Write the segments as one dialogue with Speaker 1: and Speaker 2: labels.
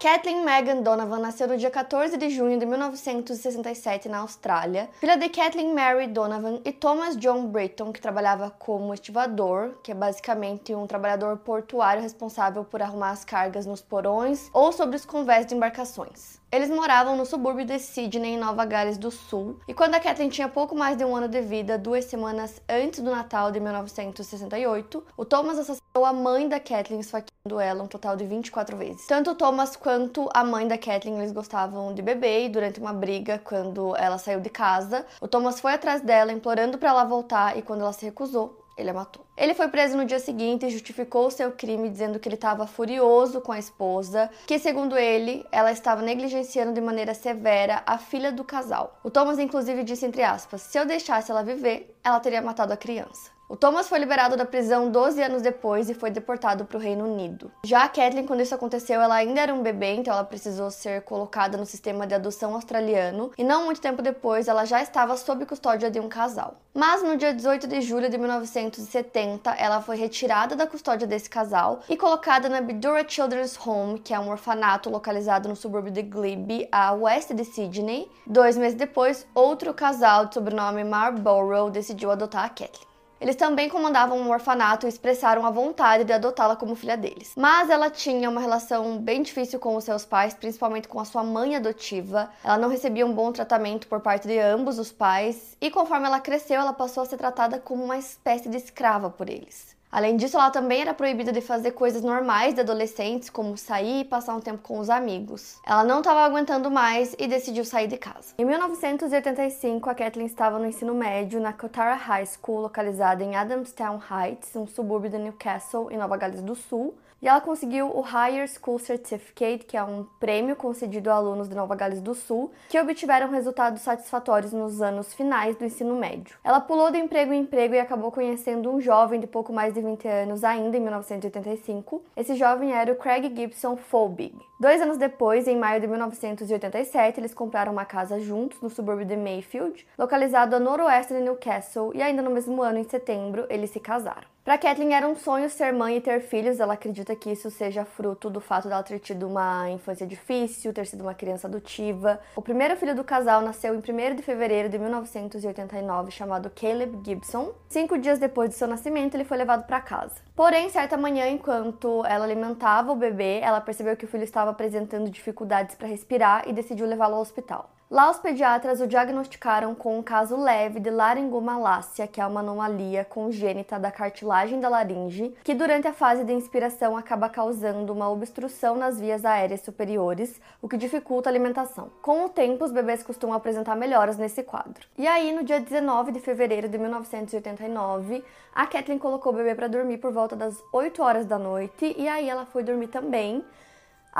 Speaker 1: Kathleen Megan Donovan nasceu no dia 14 de junho de 1967 na Austrália, filha de Kathleen Mary Donovan e Thomas John Britton, que trabalhava como estivador, que é basicamente um trabalhador portuário responsável por arrumar as cargas nos porões ou sobre os convés de embarcações. Eles moravam no subúrbio de Sydney, em Nova Gales do Sul, e quando a Kathleen tinha pouco mais de um ano de vida, duas semanas antes do Natal de 1968, o Thomas assassinou a mãe da Kathleen, esfaqueando ela um total de 24 vezes. Tanto o Thomas quanto a mãe da Kathleen, eles gostavam de beber, e durante uma briga, quando ela saiu de casa, o Thomas foi atrás dela, implorando para ela voltar, e quando ela se recusou, ele a matou. Ele foi preso no dia seguinte e justificou seu crime dizendo que ele estava furioso com a esposa, que segundo ele, ela estava negligenciando de maneira severa a filha do casal. O Thomas inclusive disse entre aspas: "Se eu deixasse ela viver, ela teria matado a criança". O Thomas foi liberado da prisão 12 anos depois e foi deportado para o Reino Unido. Já a Kathleen, quando isso aconteceu, ela ainda era um bebê, então ela precisou ser colocada no sistema de adoção australiano, e não muito tempo depois ela já estava sob custódia de um casal. Mas no dia 18 de julho de 1970, ela foi retirada da custódia desse casal e colocada na Bidura Children's Home, que é um orfanato localizado no subúrbio de Glebe, a oeste de Sydney. Dois meses depois, outro casal de sobrenome Marlborough decidiu adotar a Kathleen. Eles também comandavam um orfanato e expressaram a vontade de adotá-la como filha deles. Mas ela tinha uma relação bem difícil com os seus pais, principalmente com a sua mãe adotiva. Ela não recebia um bom tratamento por parte de ambos os pais, e conforme ela cresceu, ela passou a ser tratada como uma espécie de escrava por eles. Além disso, ela também era proibida de fazer coisas normais de adolescentes, como sair e passar um tempo com os amigos. Ela não estava aguentando mais e decidiu sair de casa. Em 1985, a Kathleen estava no ensino médio na Kotara High School, localizada em Adamstown Heights, um subúrbio de Newcastle, em Nova Gales do Sul, e ela conseguiu o Higher School Certificate, que é um prêmio concedido a alunos de Nova Gales do Sul que obtiveram resultados satisfatórios nos anos finais do ensino médio. Ela pulou de emprego em emprego e acabou conhecendo um jovem de pouco mais de 20 anos, ainda em 1985. Esse jovem era o Craig Gibson Folbig. Dois anos depois, em maio de 1987, eles compraram uma casa juntos no subúrbio de Mayfield, localizado a noroeste de Newcastle, e ainda no mesmo ano, em setembro, eles se casaram. Para Kathleen era um sonho ser mãe e ter filhos. Ela acredita que isso seja fruto do fato dela ter tido uma infância difícil, ter sido uma criança adotiva. O primeiro filho do casal nasceu em 1 de fevereiro de 1989, chamado Caleb Gibson. Cinco dias depois do seu nascimento, ele foi levado para casa. Porém, certa manhã, enquanto ela alimentava o bebê, ela percebeu que o filho estava apresentando dificuldades para respirar e decidiu levá-lo ao hospital. Lá, os pediatras o diagnosticaram com um caso leve de laringomalácia, que é uma anomalia congênita da cartilagem da laringe, que durante a fase de inspiração acaba causando uma obstrução nas vias aéreas superiores, o que dificulta a alimentação. Com o tempo, os bebês costumam apresentar melhoras nesse quadro. E aí, no dia 19 de fevereiro de 1989, a Kathleen colocou o bebê para dormir por volta das 8 horas da noite, e aí ela foi dormir também.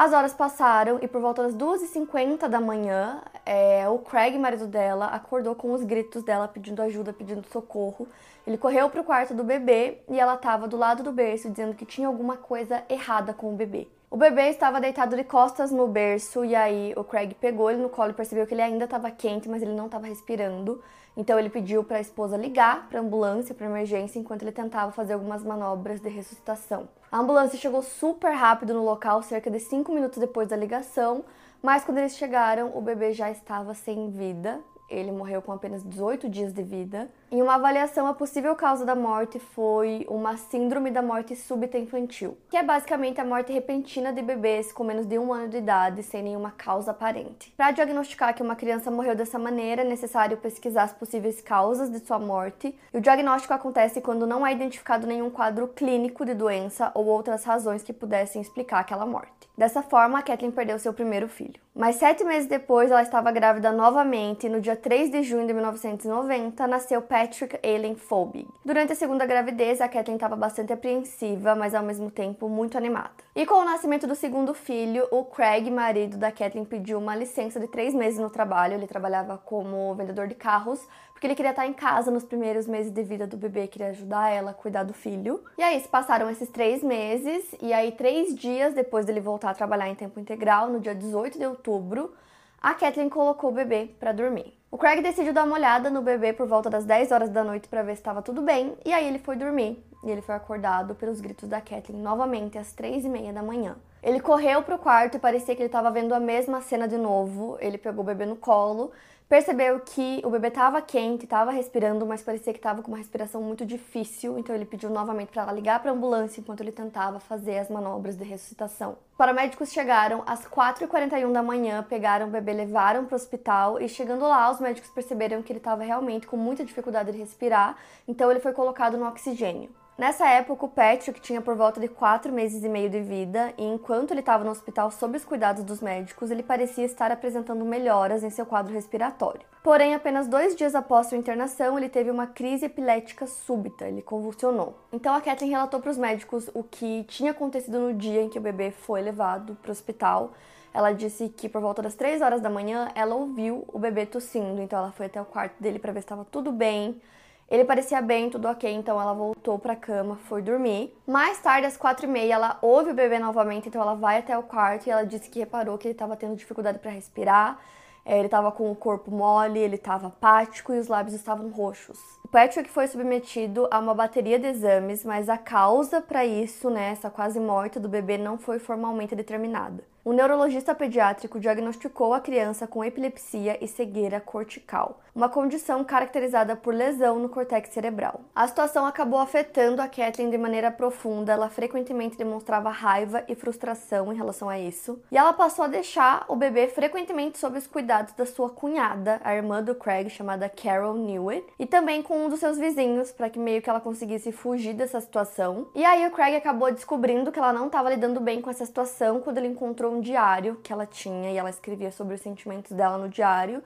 Speaker 1: As horas passaram e por volta das 2h50 da manhã, é, o Craig, marido dela, acordou com os gritos dela pedindo ajuda, pedindo socorro. Ele correu para o quarto do bebê e ela estava do lado do berço dizendo que tinha alguma coisa errada com o bebê. O bebê estava deitado de costas no berço e aí o Craig pegou ele no colo e percebeu que ele ainda estava quente, mas ele não estava respirando. Então ele pediu para a esposa ligar para ambulância, para emergência, enquanto ele tentava fazer algumas manobras de ressuscitação. A ambulância chegou super rápido no local, cerca de 5 minutos depois da ligação, mas quando eles chegaram, o bebê já estava sem vida Ele morreu com apenas 18 dias de vida. Em uma avaliação, a possível causa da morte foi uma síndrome da morte súbita infantil, que é basicamente a morte repentina de bebês com menos de um ano de idade sem nenhuma causa aparente. Para diagnosticar que uma criança morreu dessa maneira, é necessário pesquisar as possíveis causas de sua morte. E o diagnóstico acontece quando não é identificado nenhum quadro clínico de doença ou outras razões que pudessem explicar aquela morte. Dessa forma, a Kathleen perdeu seu primeiro filho. Mas sete meses depois, ela estava grávida novamente e no dia 3 de junho de 1990 nasceu Patrick Allen Phobig. Durante a segunda gravidez, a Kathleen estava bastante apreensiva, mas ao mesmo tempo muito animada. E com o nascimento do segundo filho, o Craig, marido da Kathleen, pediu uma licença de três meses no trabalho. Ele trabalhava como vendedor de carros, porque ele queria estar em casa nos primeiros meses de vida do bebê, queria ajudar ela a cuidar do filho. E aí se passaram esses três meses, e aí três dias depois dele voltar a trabalhar em tempo integral, no dia 18 de outubro, a Kathleen colocou o bebê para dormir. O Craig decidiu dar uma olhada no bebê por volta das 10 horas da noite para ver se estava tudo bem, e aí ele foi dormir. E ele foi acordado pelos gritos da Kathleen novamente às três e meia da manhã. Ele correu pro quarto e parecia que ele estava vendo a mesma cena de novo. Ele pegou o bebê no colo percebeu que o bebê estava quente, estava respirando, mas parecia que estava com uma respiração muito difícil, então ele pediu novamente para ela ligar para a ambulância enquanto ele tentava fazer as manobras de ressuscitação. Os paramédicos chegaram às 4h41 da manhã, pegaram o bebê, levaram para o hospital e chegando lá, os médicos perceberam que ele estava realmente com muita dificuldade de respirar, então ele foi colocado no oxigênio. Nessa época, o Patrick tinha por volta de 4 meses e meio de vida, e enquanto ele estava no hospital sob os cuidados dos médicos, ele parecia estar apresentando melhoras em seu quadro respiratório. Porém, apenas dois dias após sua internação, ele teve uma crise epilética súbita, ele convulsionou. Então, a Kathleen relatou para os médicos o que tinha acontecido no dia em que o bebê foi levado para o hospital. Ela disse que por volta das 3 horas da manhã ela ouviu o bebê tossindo, então ela foi até o quarto dele para ver se estava tudo bem. Ele parecia bem, tudo ok, então ela voltou pra cama, foi dormir. Mais tarde, às quatro e meia, ela ouve o bebê novamente, então ela vai até o quarto e ela disse que reparou que ele estava tendo dificuldade para respirar. É, ele estava com o corpo mole, ele estava apático e os lábios estavam roxos. O Patrick foi submetido a uma bateria de exames, mas a causa para isso, né, essa quase morte do bebê, não foi formalmente determinada. O neurologista pediátrico diagnosticou a criança com epilepsia e cegueira cortical, uma condição caracterizada por lesão no córtex cerebral. A situação acabou afetando a Kathleen de maneira profunda, ela frequentemente demonstrava raiva e frustração em relação a isso, e ela passou a deixar o bebê frequentemente sob os cuidados da sua cunhada, a irmã do Craig, chamada Carol Newitt, e também com um dos seus vizinhos, para que meio que ela conseguisse fugir dessa situação. E aí o Craig acabou descobrindo que ela não estava lidando bem com essa situação quando ele encontrou diário que ela tinha e ela escrevia sobre os sentimentos dela no diário.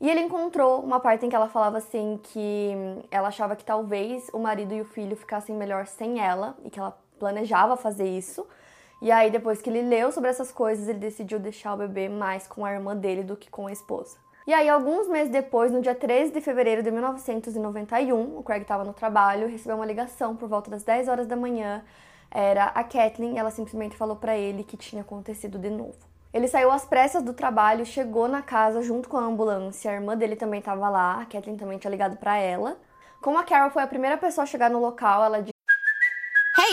Speaker 1: E ele encontrou uma parte em que ela falava assim que ela achava que talvez o marido e o filho ficassem melhor sem ela e que ela planejava fazer isso. E aí depois que ele leu sobre essas coisas, ele decidiu deixar o bebê mais com a irmã dele do que com a esposa. E aí, alguns meses depois, no dia 13 de fevereiro de 1991, o Craig estava no trabalho, recebeu uma ligação por volta das 10 horas da manhã era a Kathleen e ela simplesmente falou para ele que tinha acontecido de novo. Ele saiu às pressas do trabalho, chegou na casa junto com a ambulância, a irmã dele também estava lá, a Kathleen também tinha ligado para ela. Como a Carol foi a primeira pessoa a chegar no local, ela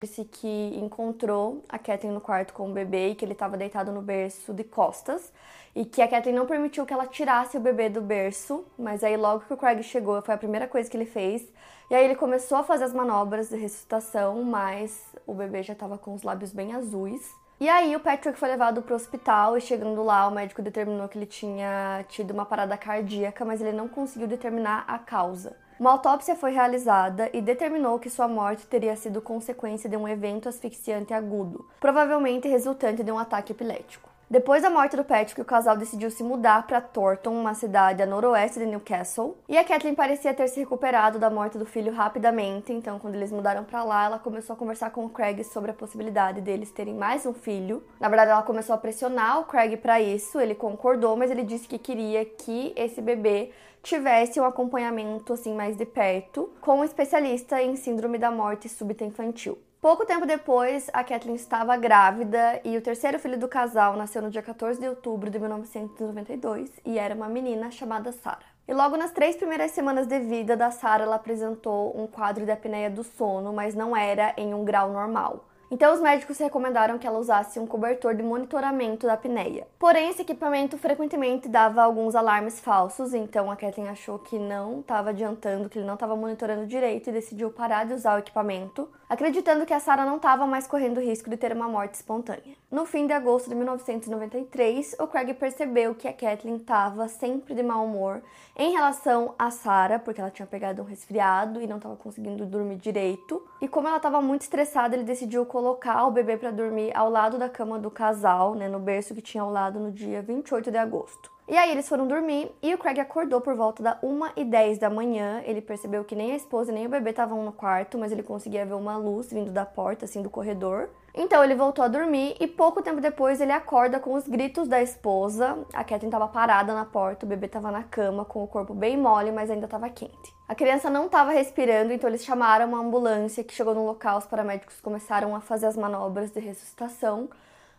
Speaker 1: Disse que encontrou a Kathleen no quarto com o bebê e que ele estava deitado no berço de costas e que a Kathleen não permitiu que ela tirasse o bebê do berço, mas aí logo que o Craig chegou foi a primeira coisa que ele fez e aí ele começou a fazer as manobras de ressuscitação, mas o bebê já estava com os lábios bem azuis. E aí o Patrick foi levado para o hospital e chegando lá o médico determinou que ele tinha tido uma parada cardíaca, mas ele não conseguiu determinar a causa. Uma autópsia foi realizada e determinou que sua morte teria sido consequência de um evento asfixiante agudo, provavelmente resultante de um ataque epilético. Depois da morte do Patrick, o casal decidiu se mudar para Thornton, uma cidade a noroeste de Newcastle. E a Kathleen parecia ter se recuperado da morte do filho rapidamente, então quando eles mudaram para lá, ela começou a conversar com o Craig sobre a possibilidade deles terem mais um filho. Na verdade, ela começou a pressionar o Craig para isso, ele concordou, mas ele disse que queria que esse bebê tivesse um acompanhamento assim mais de perto com um especialista em síndrome da morte súbita infantil. Pouco tempo depois, a Kathleen estava grávida e o terceiro filho do casal nasceu no dia 14 de outubro de 1992 e era uma menina chamada Sarah. E logo nas três primeiras semanas de vida da Sarah, ela apresentou um quadro de apneia do sono, mas não era em um grau normal. Então, os médicos recomendaram que ela usasse um cobertor de monitoramento da apneia. Porém, esse equipamento frequentemente dava alguns alarmes falsos, então a Kathleen achou que não estava adiantando, que ele não estava monitorando direito e decidiu parar de usar o equipamento, acreditando que a Sarah não estava mais correndo risco de ter uma morte espontânea. No fim de agosto de 1993, o Craig percebeu que a Kathleen estava sempre de mau humor em relação a Sarah, porque ela tinha pegado um resfriado e não estava conseguindo dormir direito. E como ela estava muito estressada, ele decidiu colocar o bebê para dormir ao lado da cama do casal, né, no berço que tinha ao lado no dia 28 de agosto. E aí eles foram dormir e o Craig acordou por volta da 1 e 10 da manhã. Ele percebeu que nem a esposa nem o bebê estavam no quarto, mas ele conseguia ver uma luz vindo da porta, assim, do corredor. Então ele voltou a dormir e pouco tempo depois ele acorda com os gritos da esposa. A Kathleen estava parada na porta, o bebê estava na cama com o corpo bem mole, mas ainda estava quente. A criança não estava respirando, então eles chamaram uma ambulância que chegou no local. Os paramédicos começaram a fazer as manobras de ressuscitação,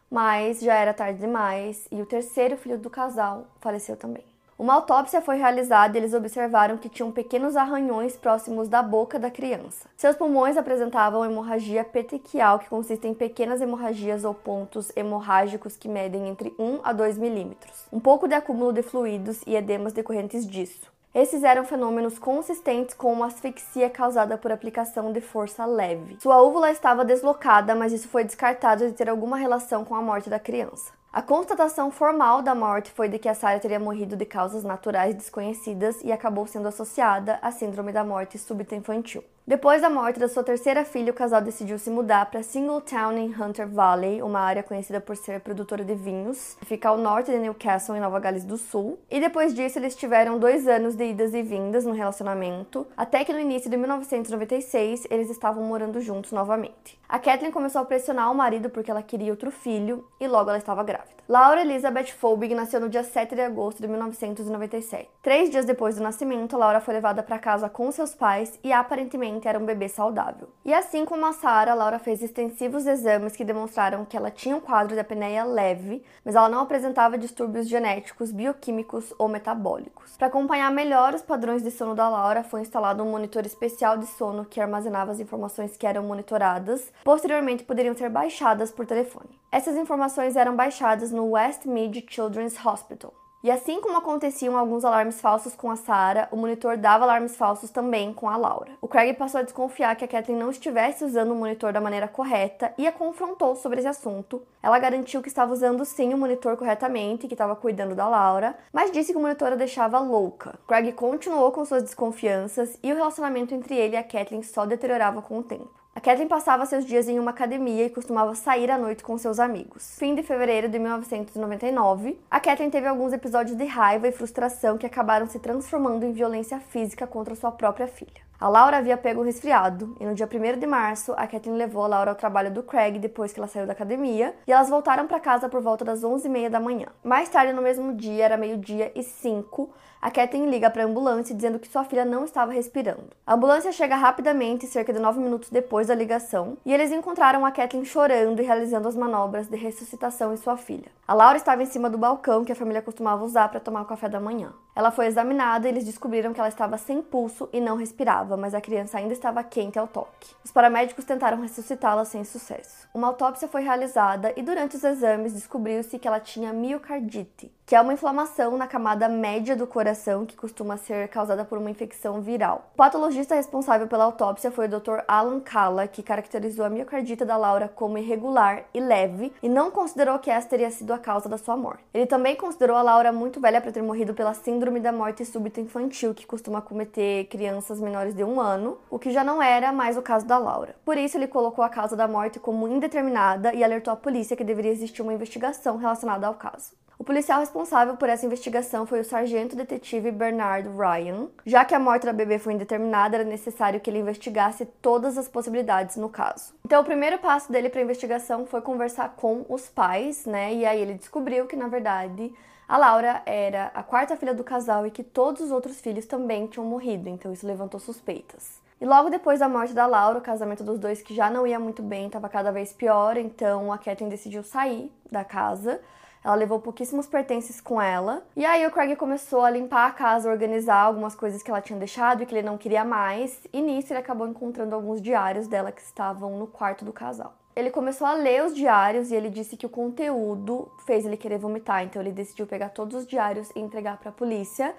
Speaker 1: mas já era tarde demais e o terceiro filho do casal faleceu também. Uma autópsia foi realizada e eles observaram que tinham pequenos arranhões próximos da boca da criança. Seus pulmões apresentavam hemorragia petequial, que consiste em pequenas hemorragias ou pontos hemorrágicos que medem entre 1 a 2 milímetros. Um pouco de acúmulo de fluidos e edemas decorrentes disso. Esses eram fenômenos consistentes com uma asfixia causada por aplicação de força leve. Sua úvula estava deslocada, mas isso foi descartado de ter alguma relação com a morte da criança. A constatação formal da morte foi de que a Sarah teria morrido de causas naturais desconhecidas e acabou sendo associada à síndrome da morte súbita infantil. Depois da morte da sua terceira filha, o casal decidiu se mudar para Singletown em Hunter Valley, uma área conhecida por ser produtora de vinhos, que fica ao norte de Newcastle, em Nova Gales do Sul. E depois disso, eles tiveram dois anos de idas e vindas no relacionamento, até que no início de 1996 eles estavam morando juntos novamente. A Kathleen começou a pressionar o marido porque ela queria outro filho e logo ela estava grávida. Laura Elizabeth Folbig nasceu no dia 7 de agosto de 1997. Três dias depois do nascimento, Laura foi levada para casa com seus pais e aparentemente era um bebê saudável. E assim como a Sarah, Laura fez extensivos exames que demonstraram que ela tinha um quadro de apneia leve, mas ela não apresentava distúrbios genéticos, bioquímicos ou metabólicos. Para acompanhar melhor os padrões de sono da Laura, foi instalado um monitor especial de sono que armazenava as informações que eram monitoradas, posteriormente poderiam ser baixadas por telefone. Essas informações eram baixadas no West Mid Children's Hospital. E assim como aconteciam alguns alarmes falsos com a Sarah, o monitor dava alarmes falsos também com a Laura. O Craig passou a desconfiar que a Kathleen não estivesse usando o monitor da maneira correta e a confrontou sobre esse assunto. Ela garantiu que estava usando sim o monitor corretamente, que estava cuidando da Laura, mas disse que o monitor a deixava louca. Craig continuou com suas desconfianças e o relacionamento entre ele e a Kathleen só deteriorava com o tempo. A Kathleen passava seus dias em uma academia e costumava sair à noite com seus amigos. Fim de fevereiro de 1999, a Kathleen teve alguns episódios de raiva e frustração que acabaram se transformando em violência física contra sua própria filha. A Laura havia pego um resfriado e no dia 1 de março a Kathleen levou a Laura ao trabalho do Craig depois que ela saiu da academia e elas voltaram para casa por volta das 11h30 da manhã. Mais tarde no mesmo dia, era meio-dia e 5, a Kathleen liga para a ambulância dizendo que sua filha não estava respirando. A ambulância chega rapidamente, cerca de 9 minutos depois da ligação, e eles encontraram a Kathleen chorando e realizando as manobras de ressuscitação em sua filha. A Laura estava em cima do balcão que a família costumava usar para tomar o café da manhã. Ela foi examinada e eles descobriram que ela estava sem pulso e não respirava, mas a criança ainda estava quente ao toque. Os paramédicos tentaram ressuscitá-la sem sucesso. Uma autópsia foi realizada e durante os exames descobriu-se que ela tinha miocardite, que é uma inflamação na camada média do coração que costuma ser causada por uma infecção viral. O patologista responsável pela autópsia foi o Dr. Alan Kalla, que caracterizou a miocardite da Laura como irregular e leve e não considerou que essa teria sido a causa da sua morte. Ele também considerou a Laura muito velha para ter morrido pela síndrome da morte súbita infantil, que costuma cometer crianças menores de um ano, o que já não era mais o caso da Laura. Por isso, ele colocou a causa da morte como indeterminada e alertou a polícia que deveria existir uma investigação relacionada ao caso. O policial responsável por essa investigação foi o sargento detetive Bernard Ryan. Já que a morte da bebê foi indeterminada, era necessário que ele investigasse todas as possibilidades no caso. Então, o primeiro passo dele para a investigação foi conversar com os pais, né? E aí ele descobriu que, na verdade, a Laura era a quarta filha do casal e que todos os outros filhos também tinham morrido, então isso levantou suspeitas. E logo depois da morte da Laura, o casamento dos dois, que já não ia muito bem, estava cada vez pior, então a Kathleen decidiu sair da casa ela levou pouquíssimos pertences com ela. E aí o Craig começou a limpar a casa, organizar algumas coisas que ela tinha deixado e que ele não queria mais. E nisso ele acabou encontrando alguns diários dela que estavam no quarto do casal. Ele começou a ler os diários e ele disse que o conteúdo fez ele querer vomitar, então ele decidiu pegar todos os diários e entregar para a polícia,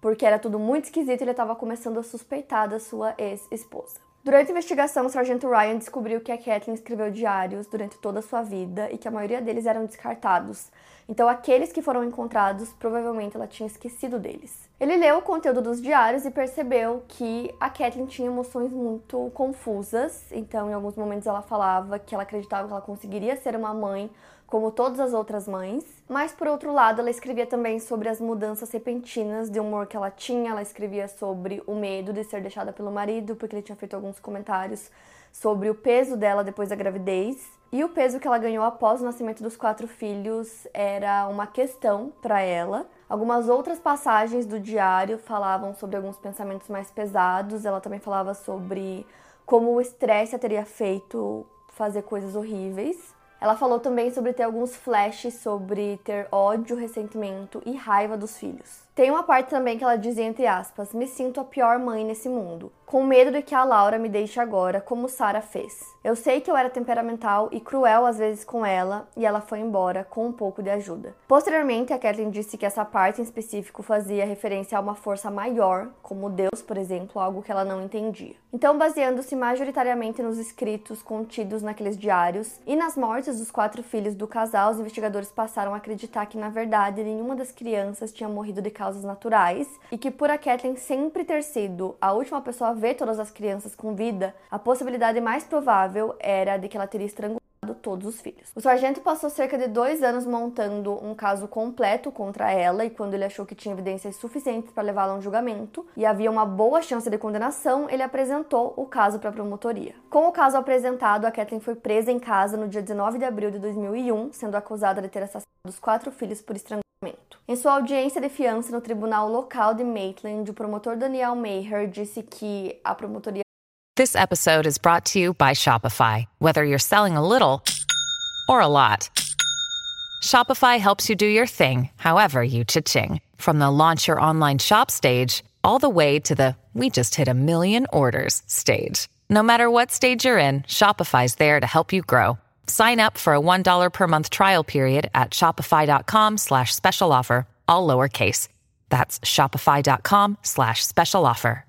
Speaker 1: porque era tudo muito esquisito e ele estava começando a suspeitar da sua ex-esposa. Durante a investigação, o sargento Ryan descobriu que a Kathleen escreveu diários durante toda a sua vida e que a maioria deles eram descartados. Então, aqueles que foram encontrados, provavelmente ela tinha esquecido deles. Ele leu o conteúdo dos diários e percebeu que a Kathleen tinha emoções muito confusas. Então, em alguns momentos, ela falava que ela acreditava que ela conseguiria ser uma mãe como todas as outras mães. Mas, por outro lado, ela escrevia também sobre as mudanças repentinas de humor que ela tinha. Ela escrevia sobre o medo de ser deixada pelo marido, porque ele tinha feito alguns comentários sobre o peso dela depois da gravidez. E o peso que ela ganhou após o nascimento dos quatro filhos era uma questão para ela. Algumas outras passagens do diário falavam sobre alguns pensamentos mais pesados. Ela também falava sobre como o estresse a teria feito fazer coisas horríveis. Ela falou também sobre ter alguns flashes sobre ter ódio, ressentimento e raiva dos filhos. Tem uma parte também que ela dizia entre aspas: "Me sinto a pior mãe nesse mundo, com medo de que a Laura me deixe agora, como Sara fez. Eu sei que eu era temperamental e cruel às vezes com ela, e ela foi embora com um pouco de ajuda." Posteriormente, a Kathleen disse que essa parte em específico fazia referência a uma força maior, como Deus, por exemplo, algo que ela não entendia. Então, baseando-se majoritariamente nos escritos contidos naqueles diários e nas mortes dos quatro filhos do casal, os investigadores passaram a acreditar que na verdade nenhuma das crianças tinha morrido de causas naturais e que por a Kathleen sempre ter sido a última pessoa a ver todas as crianças com vida, a possibilidade mais provável era de que ela teria estrangulado todos os filhos. O sargento passou cerca de dois anos montando um caso completo contra ela e quando ele achou que tinha evidências suficientes para levá-la a um julgamento e havia uma boa chance de condenação, ele apresentou o caso para a promotoria. Com o caso apresentado, a Kathleen foi presa em casa no dia 19 de abril de 2001, sendo acusada de ter assassinado os quatro filhos por estrangulamento. Em sua audiência de fiança no tribunal local de Maitland, o promotor Daniel Maher disse que a promotoria
Speaker 2: This episode is brought to you by Shopify. Whether you're selling a little or a lot, Shopify helps you do your thing, however you cha-ching. From the launch your online shop stage, all the way to the we just hit a million orders stage. No matter what stage you're in, Shopify's there to help you grow. Sign up for a $1 per month trial period at shopify.com slash special offer, all lowercase. That's shopify.com slash special offer.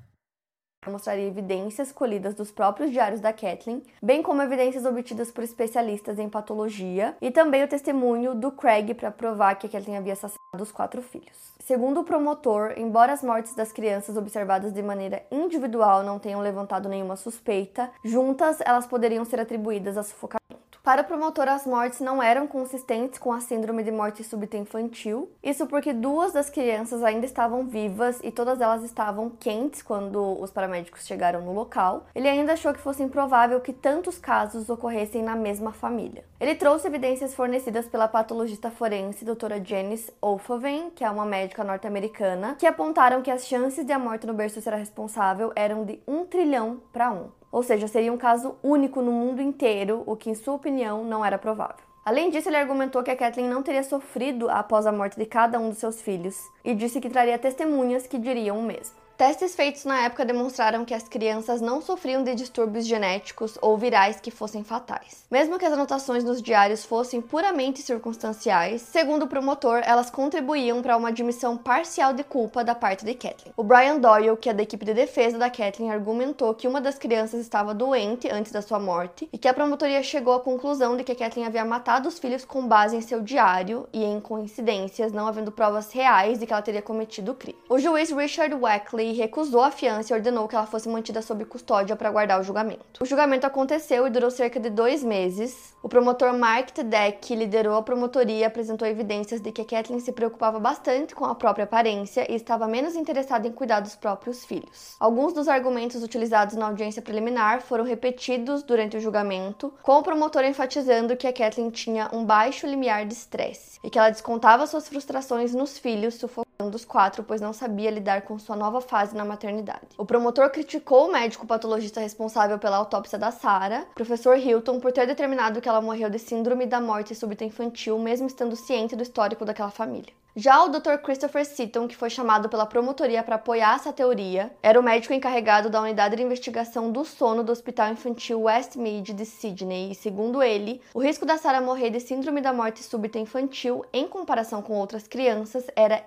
Speaker 1: mostraria evidências colhidas dos próprios diários da Kathleen, bem como evidências obtidas por especialistas em patologia e também o testemunho do Craig para provar que a Kathleen havia assassinado os quatro filhos. Segundo o promotor, embora as mortes das crianças observadas de maneira individual não tenham levantado nenhuma suspeita, juntas elas poderiam ser atribuídas a sufocamento. Para o promotor, as mortes não eram consistentes com a síndrome de morte súbita infantil. Isso porque duas das crianças ainda estavam vivas e todas elas estavam quentes quando os paramédicos chegaram no local. Ele ainda achou que fosse improvável que tantos casos ocorressem na mesma família. Ele trouxe evidências fornecidas pela patologista forense doutora Janice Olfaven, que é uma médica norte-americana, que apontaram que as chances de a morte no berço ser responsável eram de um trilhão para um. Ou seja, seria um caso único no mundo inteiro, o que, em sua opinião, não era provável. Além disso, ele argumentou que a Kathleen não teria sofrido após a morte de cada um dos seus filhos e disse que traria testemunhas que diriam o mesmo. Testes feitos na época demonstraram que as crianças não sofriam de distúrbios genéticos ou virais que fossem fatais. Mesmo que as anotações nos diários fossem puramente circunstanciais, segundo o promotor, elas contribuíam para uma admissão parcial de culpa da parte de Kathleen. O Brian Doyle, que é da equipe de defesa da Kathleen, argumentou que uma das crianças estava doente antes da sua morte e que a promotoria chegou à conclusão de que Kathleen havia matado os filhos com base em seu diário e em coincidências, não havendo provas reais de que ela teria cometido o crime. O juiz Richard Wackley recusou a fiança e ordenou que ela fosse mantida sob custódia para aguardar o julgamento. O julgamento aconteceu e durou cerca de dois meses. O promotor Mark Tedek, que liderou a promotoria, apresentou evidências de que Kathleen se preocupava bastante com a própria aparência e estava menos interessada em cuidar dos próprios filhos. Alguns dos argumentos utilizados na audiência preliminar foram repetidos durante o julgamento, com o promotor enfatizando que a Kathleen tinha um baixo limiar de estresse e que ela descontava suas frustrações nos filhos, sufocando os quatro, pois não sabia lidar com sua nova fase na maternidade. O promotor criticou o médico patologista responsável pela autópsia da Sarah, professor Hilton, por ter determinado que ela morreu de síndrome da morte súbita infantil, mesmo estando ciente do histórico daquela família. Já o Dr. Christopher Seaton, que foi chamado pela promotoria para apoiar essa teoria, era o médico encarregado da unidade de investigação do sono do Hospital Infantil Westmead de Sydney, e segundo ele, o risco da Sarah morrer de síndrome da morte súbita infantil, em comparação com outras crianças, era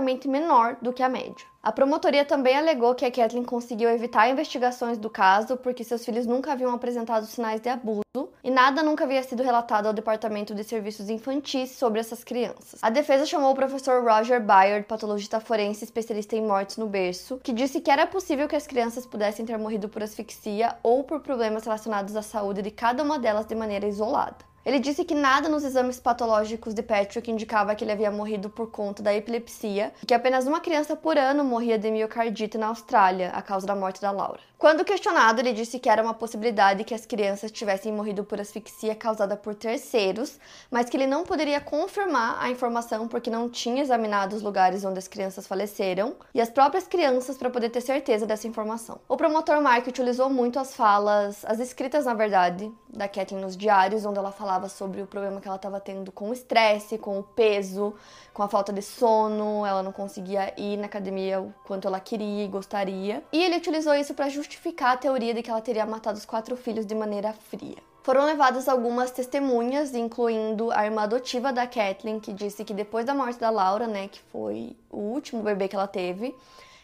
Speaker 1: menor do que a média. A promotoria também alegou que a Kathleen conseguiu evitar investigações do caso porque seus filhos nunca haviam apresentado sinais de abuso e nada nunca havia sido relatado ao Departamento de Serviços Infantis sobre essas crianças. A defesa chamou o professor Roger Byard, patologista forense especialista em mortes no berço, que disse que era possível que as crianças pudessem ter morrido por asfixia ou por problemas relacionados à saúde de cada uma delas de maneira isolada. Ele disse que nada nos exames patológicos de Patrick indicava que ele havia morrido por conta da epilepsia e que apenas uma criança por ano morria de miocardite na Austrália, a causa da morte da Laura. Quando questionado, ele disse que era uma possibilidade que as crianças tivessem morrido por asfixia causada por terceiros, mas que ele não poderia confirmar a informação porque não tinha examinado os lugares onde as crianças faleceram e as próprias crianças para poder ter certeza dessa informação. O promotor Mark utilizou muito as falas, as escritas na verdade, da Kathleen nos diários, onde ela falava sobre o problema que ela estava tendo com o estresse, com o peso, com a falta de sono, ela não conseguia ir na academia o quanto ela queria e gostaria. E ele utilizou isso para justificar a teoria de que ela teria matado os quatro filhos de maneira fria. Foram levadas algumas testemunhas, incluindo a irmã adotiva da Kathleen, que disse que depois da morte da Laura, né, que foi o último bebê que ela teve,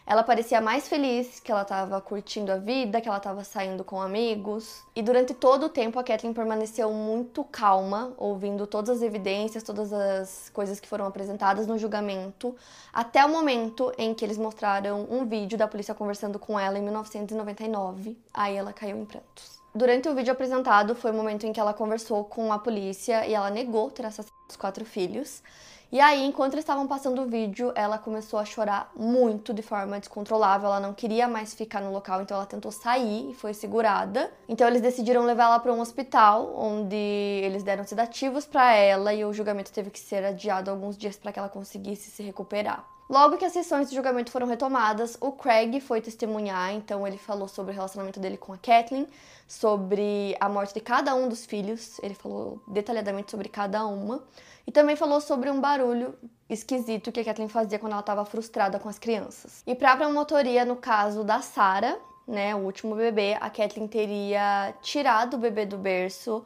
Speaker 1: ela parecia mais feliz, que ela estava curtindo a vida, que ela estava saindo com amigos. E durante todo o tempo a Kathleen permaneceu muito calma, ouvindo todas as evidências, todas as coisas que foram apresentadas no julgamento, até o momento em que eles mostraram um vídeo da polícia conversando com ela em 1999. Aí ela caiu em prantos. Durante o vídeo apresentado foi o momento em que ela conversou com a polícia e ela negou ter assassinado os quatro filhos. E aí, enquanto estavam passando o vídeo, ela começou a chorar muito de forma descontrolável. Ela não queria mais ficar no local, então ela tentou sair e foi segurada. Então eles decidiram levar ela para um hospital, onde eles deram sedativos para ela e o julgamento teve que ser adiado alguns dias para que ela conseguisse se recuperar. Logo que as sessões de julgamento foram retomadas, o Craig foi testemunhar, então ele falou sobre o relacionamento dele com a Kathleen, sobre a morte de cada um dos filhos, ele falou detalhadamente sobre cada uma, e também falou sobre um barulho esquisito que a Kathleen fazia quando ela estava frustrada com as crianças. E para a promotoria, no caso da Sarah, né, o último bebê, a Kathleen teria tirado o bebê do berço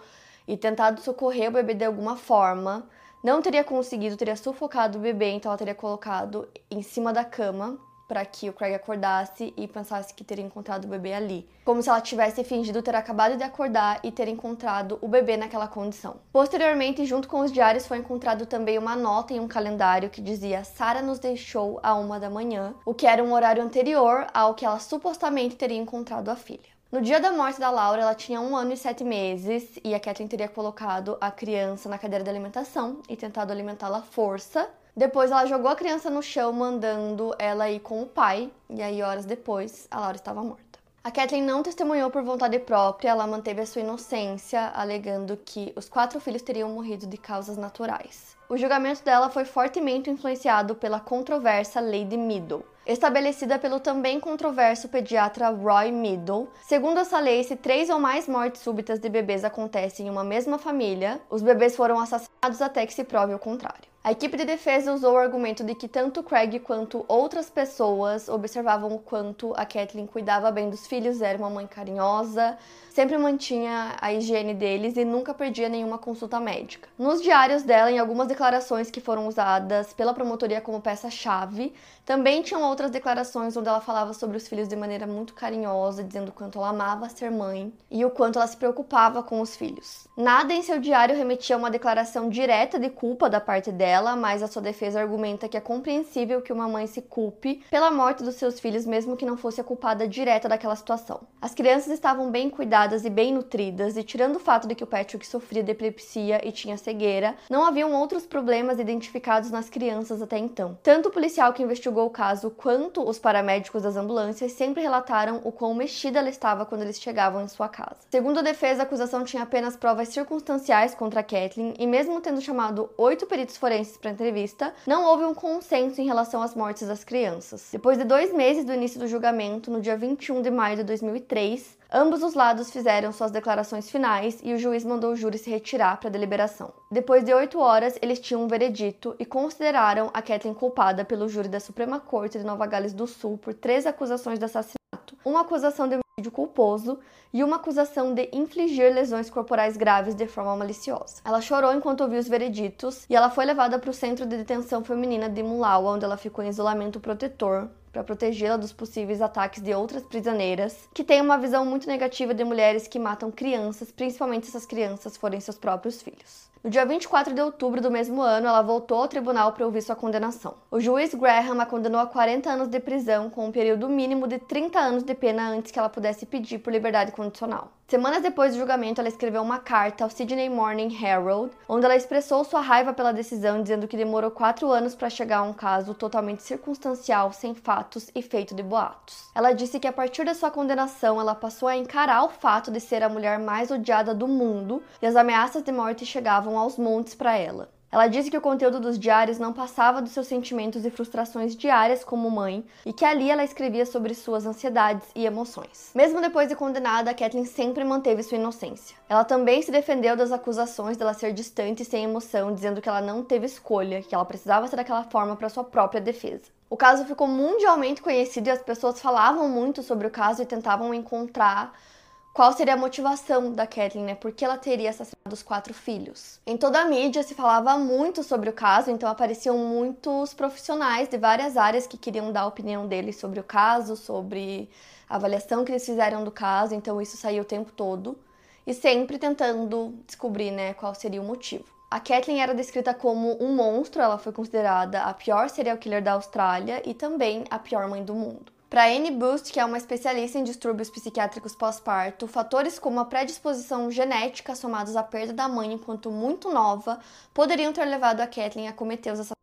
Speaker 1: e tentado socorrer o bebê de alguma forma não teria conseguido, teria sufocado o bebê, então ela teria colocado em cima da cama para que o Craig acordasse e pensasse que teria encontrado o bebê ali. Como se ela tivesse fingido ter acabado de acordar e ter encontrado o bebê naquela condição. Posteriormente, junto com os diários, foi encontrado também uma nota em um calendário que dizia Sara nos deixou a uma da manhã, o que era um horário anterior ao que ela supostamente teria encontrado a filha. No dia da morte da Laura, ela tinha um ano e sete meses e a Kathleen teria colocado a criança na cadeira de alimentação e tentado alimentá-la à força. Depois, ela jogou a criança no chão, mandando ela ir com o pai, e aí, horas depois, a Laura estava morta. A Kathleen não testemunhou por vontade própria, ela manteve a sua inocência, alegando que os quatro filhos teriam morrido de causas naturais. O julgamento dela foi fortemente influenciado pela controversa Lei de estabelecida pelo também controverso pediatra Roy Middle. Segundo essa lei, se três ou mais mortes súbitas de bebês acontecem em uma mesma família, os bebês foram assassinados até que se prove o contrário. A equipe de defesa usou o argumento de que tanto Craig quanto outras pessoas observavam o quanto a Kathleen cuidava bem dos filhos, era uma mãe carinhosa, sempre mantinha a higiene deles e nunca perdia nenhuma consulta médica. Nos diários dela, em algumas declarações que foram usadas pela promotoria como peça-chave, também tinham outras declarações onde ela falava sobre os filhos de maneira muito carinhosa, dizendo o quanto ela amava ser mãe e o quanto ela se preocupava com os filhos. Nada em seu diário remetia a uma declaração direta de culpa da parte dela, mas a sua defesa argumenta que é compreensível que uma mãe se culpe pela morte dos seus filhos, mesmo que não fosse a culpada direta daquela situação. As crianças estavam bem cuidadas e bem nutridas, e tirando o fato de que o Patrick sofria de epilepsia e tinha cegueira, não haviam outros problemas identificados nas crianças até então. Tanto o policial que investigou o caso quanto os paramédicos das ambulâncias sempre relataram o quão mexida ela estava quando eles chegavam em sua casa. Segundo a defesa, a acusação tinha apenas provas circunstanciais contra Kathleen, e mesmo tendo chamado oito peritos forenses para entrevista, não houve um consenso em relação às mortes das crianças. Depois de dois meses do início do julgamento, no dia 21 de maio de 2003, Ambos os lados fizeram suas declarações finais e o juiz mandou o júri se retirar para a deliberação. Depois de oito horas, eles tinham um veredito e consideraram a Kathleen culpada pelo júri da Suprema Corte de Nova Gales do Sul por três acusações de assassinato, uma acusação de homicídio culposo e uma acusação de infligir lesões corporais graves de forma maliciosa. Ela chorou enquanto ouviu os vereditos e ela foi levada para o centro de detenção feminina de Mulawa, onde ela ficou em isolamento protetor para protegê-la dos possíveis ataques de outras prisioneiras, que têm uma visão muito negativa de mulheres que matam crianças, principalmente se essas crianças forem seus próprios filhos. No dia 24 de outubro do mesmo ano, ela voltou ao tribunal para ouvir sua condenação. O juiz Graham a condenou a 40 anos de prisão, com um período mínimo de 30 anos de pena antes que ela pudesse pedir por liberdade condicional. Semanas depois do julgamento, ela escreveu uma carta ao Sydney Morning Herald, onde ela expressou sua raiva pela decisão, dizendo que demorou quatro anos para chegar a um caso totalmente circunstancial, sem fatos e feito de boatos. Ela disse que a partir da sua condenação, ela passou a encarar o fato de ser a mulher mais odiada do mundo e as ameaças de morte chegavam aos montes para ela. Ela disse que o conteúdo dos diários não passava dos seus sentimentos e frustrações diárias como mãe e que ali ela escrevia sobre suas ansiedades e emoções. Mesmo depois de condenada, Kathleen sempre manteve sua inocência. Ela também se defendeu das acusações dela ser distante e sem emoção, dizendo que ela não teve escolha, que ela precisava ser daquela forma para sua própria defesa. O caso ficou mundialmente conhecido e as pessoas falavam muito sobre o caso e tentavam encontrar qual seria a motivação da Kathleen, né? Por que ela teria assassinado os quatro filhos? Em toda a mídia se falava muito sobre o caso, então apareciam muitos profissionais de várias áreas que queriam dar a opinião deles sobre o caso, sobre a avaliação que eles fizeram do caso, então isso saía o tempo todo e sempre tentando descobrir, né, qual seria o motivo. A Kathleen era descrita como um monstro, ela foi considerada a pior serial killer da Austrália e também a pior mãe do mundo. Para Anne Boost, que é uma especialista em distúrbios psiquiátricos pós-parto, fatores como a predisposição genética somados à perda da mãe enquanto muito nova poderiam ter levado a Kathleen a cometer os assassinatos.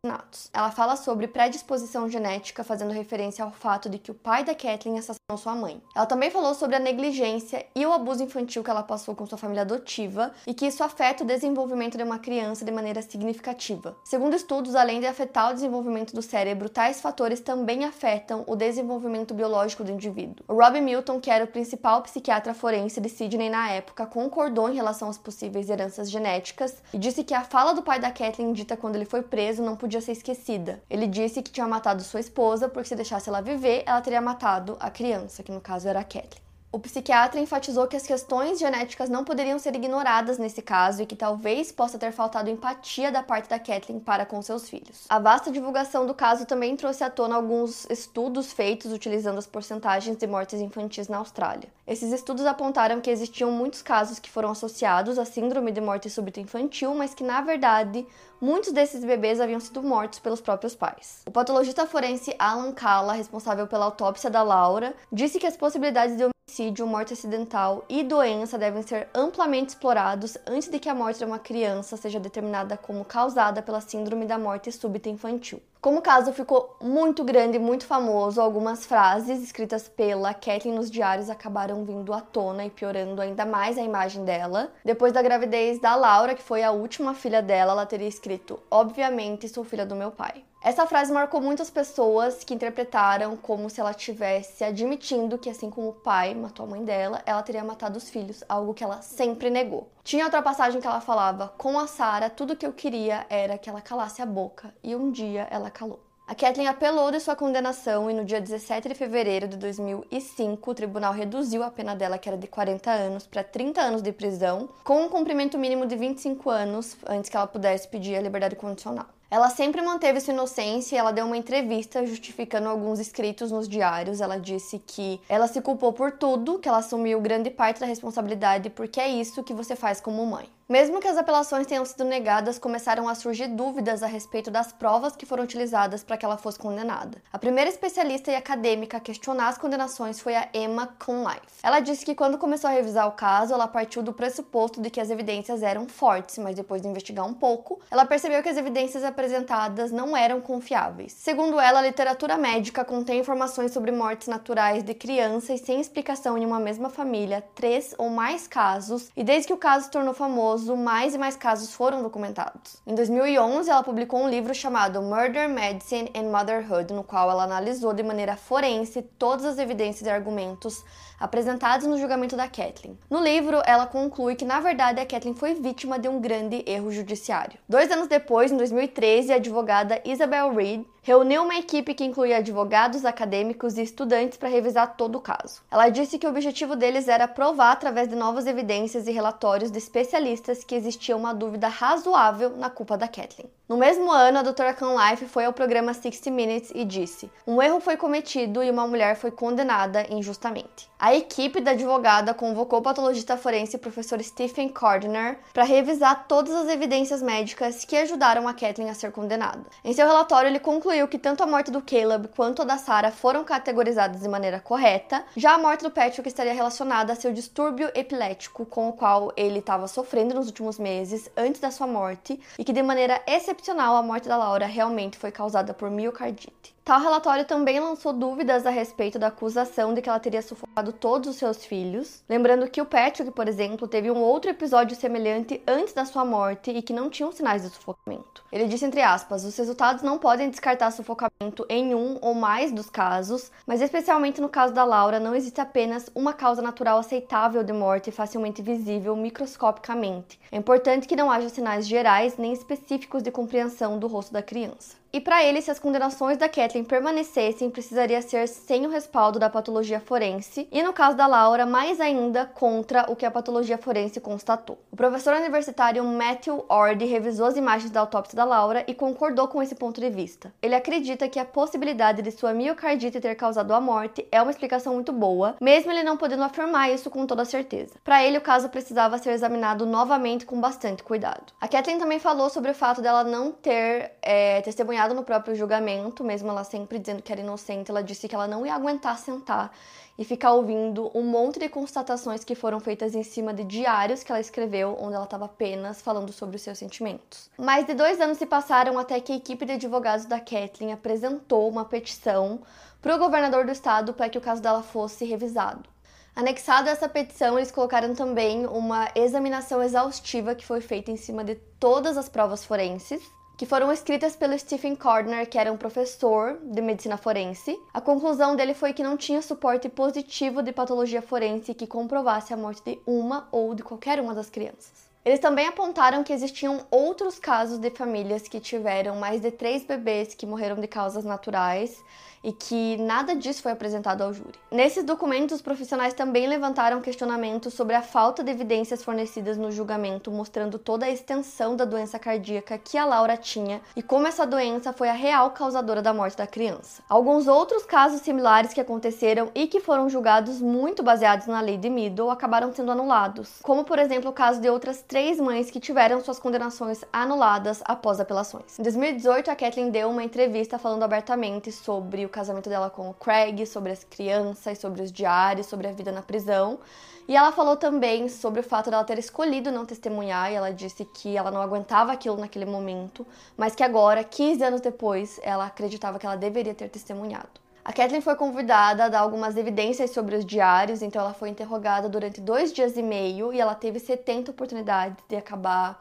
Speaker 1: Ela fala sobre predisposição genética, fazendo referência ao fato de que o pai da Kathleen assassinou sua mãe. Ela também falou sobre a negligência e o abuso infantil que ela passou com sua família adotiva e que isso afeta o desenvolvimento de uma criança de maneira significativa. Segundo estudos, além de afetar o desenvolvimento do cérebro, tais fatores também afetam o desenvolvimento desenvolvimento biológico do indivíduo. O Rob Milton, que era o principal psiquiatra forense de Sydney na época, concordou em relação às possíveis heranças genéticas e disse que a fala do pai da Kathleen dita quando ele foi preso não podia ser esquecida. Ele disse que tinha matado sua esposa porque se deixasse ela viver, ela teria matado a criança, que no caso era a Kathleen. O psiquiatra enfatizou que as questões genéticas não poderiam ser ignoradas nesse caso e que talvez possa ter faltado empatia da parte da Kathleen para com seus filhos. A vasta divulgação do caso também trouxe à tona alguns estudos feitos utilizando as porcentagens de mortes infantis na Austrália. Esses estudos apontaram que existiam muitos casos que foram associados à síndrome de morte súbita infantil, mas que na verdade muitos desses bebês haviam sido mortos pelos próprios pais. O patologista forense Alan Kalla, responsável pela autópsia da Laura, disse que as possibilidades de homicídio, morte acidental e doença devem ser amplamente explorados antes de que a morte de uma criança seja determinada como causada pela síndrome da morte súbita infantil. Como o caso ficou muito grande e muito famoso, algumas frases escritas pela Kathleen nos diários acabaram vindo à tona e piorando ainda mais a imagem dela. Depois da gravidez da Laura, que foi a última filha dela, ela teria escrito: Obviamente sou filha do meu pai. Essa frase marcou muitas pessoas que interpretaram como se ela tivesse admitindo que, assim como o pai matou a mãe dela, ela teria matado os filhos, algo que ela sempre negou. Tinha outra passagem que ela falava: Com a Sarah, tudo que eu queria era que ela calasse a boca, e um dia ela calou. A Kathleen apelou de sua condenação e no dia 17 de fevereiro de 2005 o tribunal reduziu a pena dela, que era de 40 anos, para 30 anos de prisão, com um cumprimento mínimo de 25 anos antes que ela pudesse pedir a liberdade condicional. Ela sempre manteve sua inocência e ela deu uma entrevista justificando alguns escritos nos diários. Ela disse que ela se culpou por tudo, que ela assumiu grande parte da responsabilidade porque é isso que você faz como mãe. Mesmo que as apelações tenham sido negadas, começaram a surgir dúvidas a respeito das provas que foram utilizadas para que ela fosse condenada. A primeira especialista e acadêmica a questionar as condenações foi a Emma Conlife. Ela disse que quando começou a revisar o caso, ela partiu do pressuposto de que as evidências eram fortes, mas depois de investigar um pouco, ela percebeu que as evidências apresentadas não eram confiáveis. Segundo ela, a literatura médica contém informações sobre mortes naturais de crianças sem explicação em uma mesma família, três ou mais casos, e desde que o caso se tornou famoso, mais e mais casos foram documentados. Em 2011, ela publicou um livro chamado Murder, Medicine and Motherhood, no qual ela analisou de maneira forense todas as evidências e argumentos apresentados no julgamento da Kathleen. No livro, ela conclui que, na verdade, a Kathleen foi vítima de um grande erro judiciário. Dois anos depois, em 2013, a advogada Isabel Reed reuniu uma equipe que incluía advogados, acadêmicos e estudantes para revisar todo o caso. Ela disse que o objetivo deles era provar, através de novas evidências e relatórios de especialistas, que existia uma dúvida razoável na culpa da Kathleen. No mesmo ano, a doutora Life foi ao programa 60 Minutes e disse: Um erro foi cometido e uma mulher foi condenada injustamente. A equipe da advogada convocou o patologista forense professor Stephen Cordner para revisar todas as evidências médicas que ajudaram a Kathleen a ser condenada. Em seu relatório, ele concluiu que tanto a morte do Caleb quanto a da Sarah foram categorizadas de maneira correta, já a morte do Patrick estaria relacionada a seu distúrbio epilético com o qual ele estava sofrendo nos últimos meses antes da sua morte e que de maneira excepcional, a morte da Laura realmente foi causada por miocardite. Tal relatório também lançou dúvidas a respeito da acusação de que ela teria sufocado todos os seus filhos. Lembrando que o Patrick, por exemplo, teve um outro episódio semelhante antes da sua morte e que não tinham sinais de sufocamento. Ele disse entre aspas: "Os resultados não podem descartar sufocamento em um ou mais dos casos, mas especialmente no caso da Laura não existe apenas uma causa natural aceitável de morte facilmente visível microscopicamente. É importante que não haja sinais gerais nem específicos de compreensão do rosto da criança." E para ele, se as condenações da Kathleen permanecessem, precisaria ser sem o respaldo da patologia forense, e no caso da Laura, mais ainda contra o que a patologia forense constatou. O professor universitário Matthew Ord revisou as imagens da autópsia da Laura e concordou com esse ponto de vista. Ele acredita que a possibilidade de sua miocardite ter causado a morte é uma explicação muito boa, mesmo ele não podendo afirmar isso com toda certeza. Para ele, o caso precisava ser examinado novamente com bastante cuidado. A Kathleen também falou sobre o fato dela não ter é, testemunhado no próprio julgamento, mesmo ela sempre dizendo que era inocente, ela disse que ela não ia aguentar sentar e ficar ouvindo um monte de constatações que foram feitas em cima de diários que ela escreveu, onde ela estava apenas falando sobre os seus sentimentos. Mais de dois anos se passaram até que a equipe de advogados da Kathleen apresentou uma petição para o governador do estado para que o caso dela fosse revisado. Anexado a essa petição, eles colocaram também uma examinação exaustiva que foi feita em cima de todas as provas forenses que foram escritas pelo Stephen Cordner, que era um professor de medicina forense. A conclusão dele foi que não tinha suporte positivo de patologia forense que comprovasse a morte de uma ou de qualquer uma das crianças. Eles também apontaram que existiam outros casos de famílias que tiveram mais de três bebês que morreram de causas naturais e que nada disso foi apresentado ao júri. Nesses documentos, os profissionais também levantaram questionamentos sobre a falta de evidências fornecidas no julgamento, mostrando toda a extensão da doença cardíaca que a Laura tinha e como essa doença foi a real causadora da morte da criança. Alguns outros casos similares que aconteceram e que foram julgados muito baseados na lei de Middle acabaram sendo anulados, como por exemplo o caso de outras três mães que tiveram suas condenações anuladas após apelações. Em 2018, a Kathleen deu uma entrevista falando abertamente sobre o casamento dela com o Craig, sobre as crianças, sobre os diários, sobre a vida na prisão. E ela falou também sobre o fato dela ter escolhido não testemunhar, e ela disse que ela não aguentava aquilo naquele momento, mas que agora, 15 anos depois, ela acreditava que ela deveria ter testemunhado. A Kathleen foi convidada a dar algumas evidências sobre os diários, então ela foi interrogada durante dois dias e meio e ela teve 70 oportunidades de acabar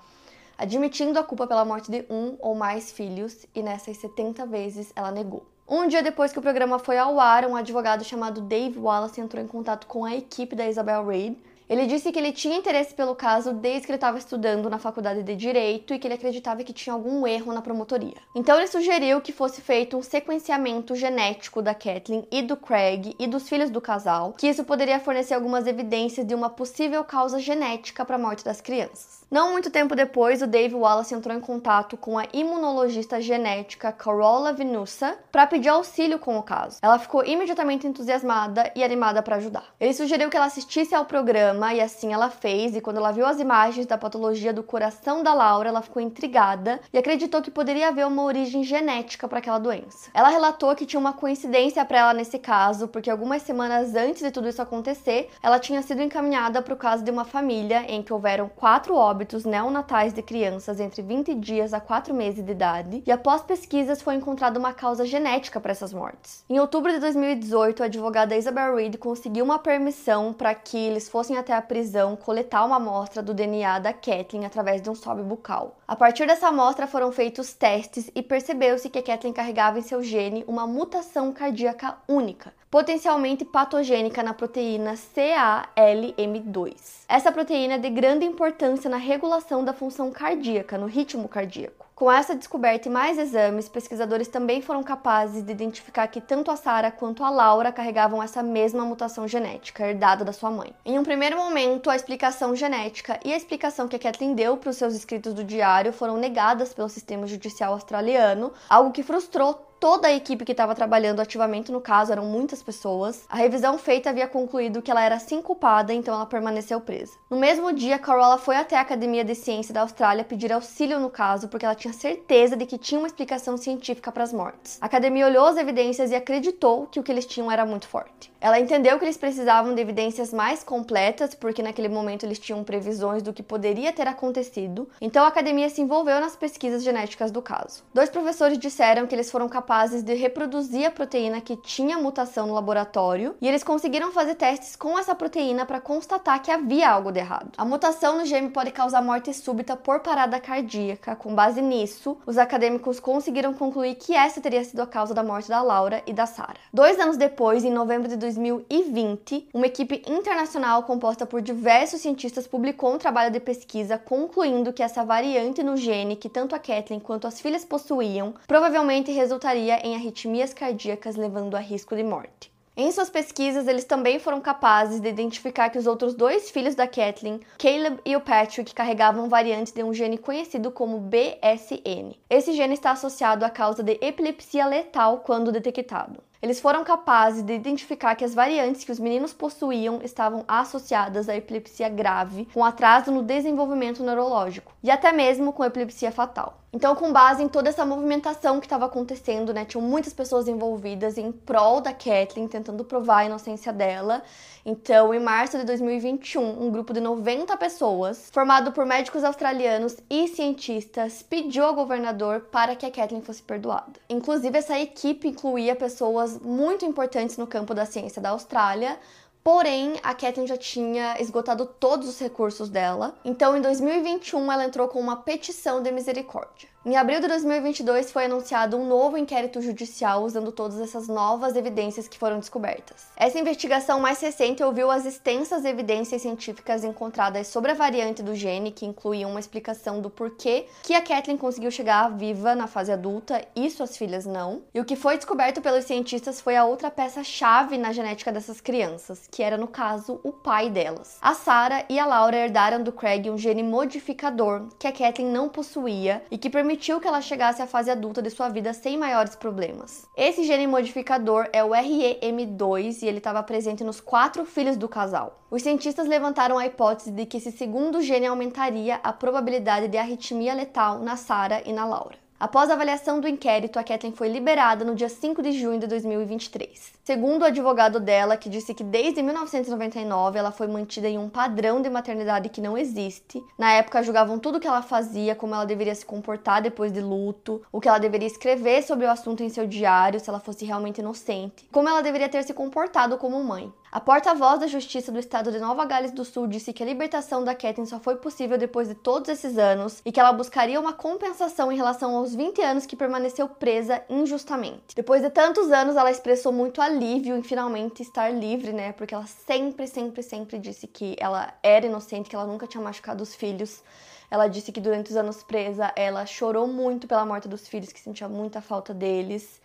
Speaker 1: admitindo a culpa pela morte de um ou mais filhos, e nessas 70 vezes ela negou. Um dia depois que o programa foi ao ar, um advogado chamado Dave Wallace entrou em contato com a equipe da Isabel Reid ele disse que ele tinha interesse pelo caso desde que ele estava estudando na faculdade de Direito e que ele acreditava que tinha algum erro na promotoria. Então ele sugeriu que fosse feito um sequenciamento genético da Kathleen e do Craig e dos filhos do casal, que isso poderia fornecer algumas evidências de uma possível causa genética para a morte das crianças. Não muito tempo depois, o Dave Wallace entrou em contato com a imunologista genética Carola Vinusa para pedir auxílio com o caso. Ela ficou imediatamente entusiasmada e animada para ajudar. Ele sugeriu que ela assistisse ao programa e assim ela fez. E quando ela viu as imagens da patologia do coração da Laura, ela ficou intrigada e acreditou que poderia haver uma origem genética para aquela doença. Ela relatou que tinha uma coincidência para ela nesse caso, porque algumas semanas antes de tudo isso acontecer, ela tinha sido encaminhada para o caso de uma família em que houveram quatro óbitos neonatais de crianças entre 20 dias a 4 meses de idade, e após pesquisas foi encontrada uma causa genética para essas mortes. Em outubro de 2018, a advogada Isabel Reed conseguiu uma permissão para que eles fossem até a prisão coletar uma amostra do DNA da Kathleen através de um sobe bucal. A partir dessa amostra foram feitos testes e percebeu-se que a Kathleen carregava em seu gene uma mutação cardíaca única, potencialmente patogênica na proteína CALM2. Essa proteína é de grande importância na regulação da função cardíaca, no ritmo cardíaco. Com essa descoberta e mais exames, pesquisadores também foram capazes de identificar que tanto a Sara quanto a Laura carregavam essa mesma mutação genética herdada da sua mãe. Em um primeiro momento, a explicação genética e a explicação que a Kathleen deu para os seus escritos do diário foram negadas pelo sistema judicial australiano, algo que frustrou toda a equipe que estava trabalhando ativamente no caso, eram muitas pessoas. A revisão feita havia concluído que ela era sim culpada, então ela permaneceu presa. No mesmo dia, Carola foi até a Academia de Ciência da Austrália pedir auxílio no caso, porque ela tinha certeza de que tinha uma explicação científica para as mortes. A academia olhou as evidências e acreditou que o que eles tinham era muito forte. Ela entendeu que eles precisavam de evidências mais completas, porque naquele momento eles tinham previsões do que poderia ter acontecido, então a academia se envolveu nas pesquisas genéticas do caso. Dois professores disseram que eles foram capazes de reproduzir a proteína que tinha mutação no laboratório e eles conseguiram fazer testes com essa proteína para constatar que havia algo de errado. A mutação no gene pode causar morte súbita por parada cardíaca. Com base nisso, os acadêmicos conseguiram concluir que essa teria sido a causa da morte da Laura e da Sarah. Dois anos depois, em novembro de 2020, uma equipe internacional composta por diversos cientistas publicou um trabalho de pesquisa concluindo que essa variante no gene que tanto a Kathleen quanto as filhas possuíam provavelmente resultaria em arritmias cardíacas, levando a risco de morte. Em suas pesquisas, eles também foram capazes de identificar que os outros dois filhos da Kathleen, Caleb e o Patrick, carregavam variantes de um gene conhecido como BSN. Esse gene está associado à causa de epilepsia letal quando detectado. Eles foram capazes de identificar que as variantes que os meninos possuíam estavam associadas à epilepsia grave, com atraso no desenvolvimento neurológico e até mesmo com epilepsia fatal. Então, com base em toda essa movimentação que estava acontecendo, né, tinham muitas pessoas envolvidas em prol da Kathleen, tentando provar a inocência dela. Então, em março de 2021, um grupo de 90 pessoas, formado por médicos australianos e cientistas, pediu ao governador para que a Kathleen fosse perdoada. Inclusive, essa equipe incluía pessoas muito importantes no campo da ciência da Austrália, Porém, a Kathleen já tinha esgotado todos os recursos dela. Então, em 2021, ela entrou com uma petição de misericórdia. Em abril de 2022 foi anunciado um novo inquérito judicial usando todas essas novas evidências que foram descobertas. Essa investigação mais recente ouviu as extensas evidências científicas encontradas sobre a variante do gene, que incluíam uma explicação do porquê que a Kathleen conseguiu chegar viva na fase adulta e suas filhas não. E o que foi descoberto pelos cientistas foi a outra peça-chave na genética dessas crianças, que era no caso o pai delas. A Sarah e a Laura herdaram do Craig um gene modificador que a Kathleen não possuía e que permitiu que ela chegasse à fase adulta de sua vida sem maiores problemas. Esse gene modificador é o REM2 e ele estava presente nos quatro filhos do casal. Os cientistas levantaram a hipótese de que esse segundo gene aumentaria a probabilidade de arritmia letal na Sarah e na Laura. Após a avaliação do inquérito, a Kathleen foi liberada no dia 5 de junho de 2023. Segundo o advogado dela, que disse que desde 1999 ela foi mantida em um padrão de maternidade que não existe. Na época julgavam tudo que ela fazia, como ela deveria se comportar depois de luto, o que ela deveria escrever sobre o assunto em seu diário, se ela fosse realmente inocente, como ela deveria ter se comportado como mãe. A porta-voz da Justiça do Estado de Nova Gales do Sul disse que a libertação da Kathleen só foi possível depois de todos esses anos e que ela buscaria uma compensação em relação aos 20 anos que permaneceu presa injustamente. Depois de tantos anos, ela expressou muito alívio em finalmente estar livre, né? Porque ela sempre, sempre, sempre disse que ela era inocente, que ela nunca tinha machucado os filhos. Ela disse que durante os anos presa, ela chorou muito pela morte dos filhos, que sentia muita falta deles.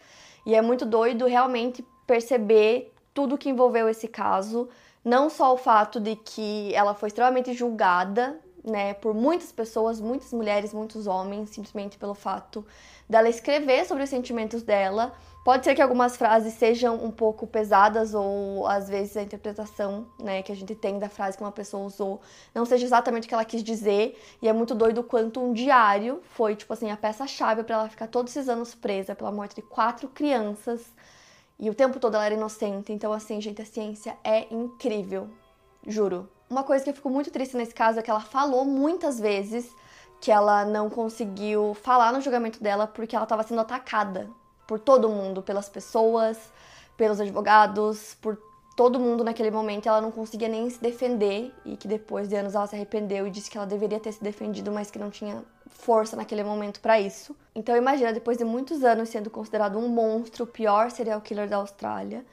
Speaker 1: E é muito doido realmente perceber tudo que envolveu esse caso, não só o fato de que ela foi extremamente julgada, né, por muitas pessoas, muitas mulheres, muitos homens, simplesmente pelo fato dela escrever sobre os sentimentos dela. Pode ser que algumas frases sejam um pouco pesadas ou às vezes a interpretação, né, que a gente tem da frase que uma pessoa usou não seja exatamente o que ela quis dizer, e é muito doido quanto um diário foi, tipo assim, a peça-chave para ela ficar todos esses anos presa pela morte de quatro crianças e o tempo todo ela era inocente. Então, assim, gente, a ciência é incrível. Juro. Uma coisa que eu fico muito triste nesse caso é que ela falou muitas vezes que ela não conseguiu falar no julgamento dela porque ela estava sendo atacada por todo mundo, pelas pessoas, pelos advogados, por todo mundo naquele momento. Ela não conseguia nem se defender e que depois de anos ela se arrependeu e disse que ela deveria ter se defendido, mas que não tinha força naquele momento para isso. Então imagina, depois de muitos anos sendo considerado um monstro, o pior serial killer da Austrália,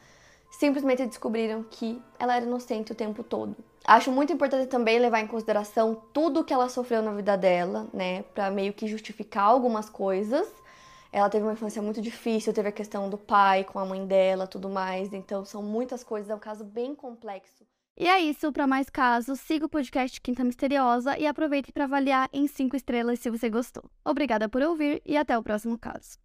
Speaker 1: simplesmente descobriram que ela era inocente o tempo todo. Acho muito importante também levar em consideração tudo que ela sofreu na vida dela, né, para meio que justificar algumas coisas. Ela teve uma infância muito difícil, teve a questão do pai com a mãe dela, tudo mais. Então são muitas coisas, é um caso bem complexo.
Speaker 3: E é isso, para mais casos, siga o podcast Quinta Misteriosa e aproveite para avaliar em 5 estrelas se você gostou. Obrigada por ouvir e até o próximo caso.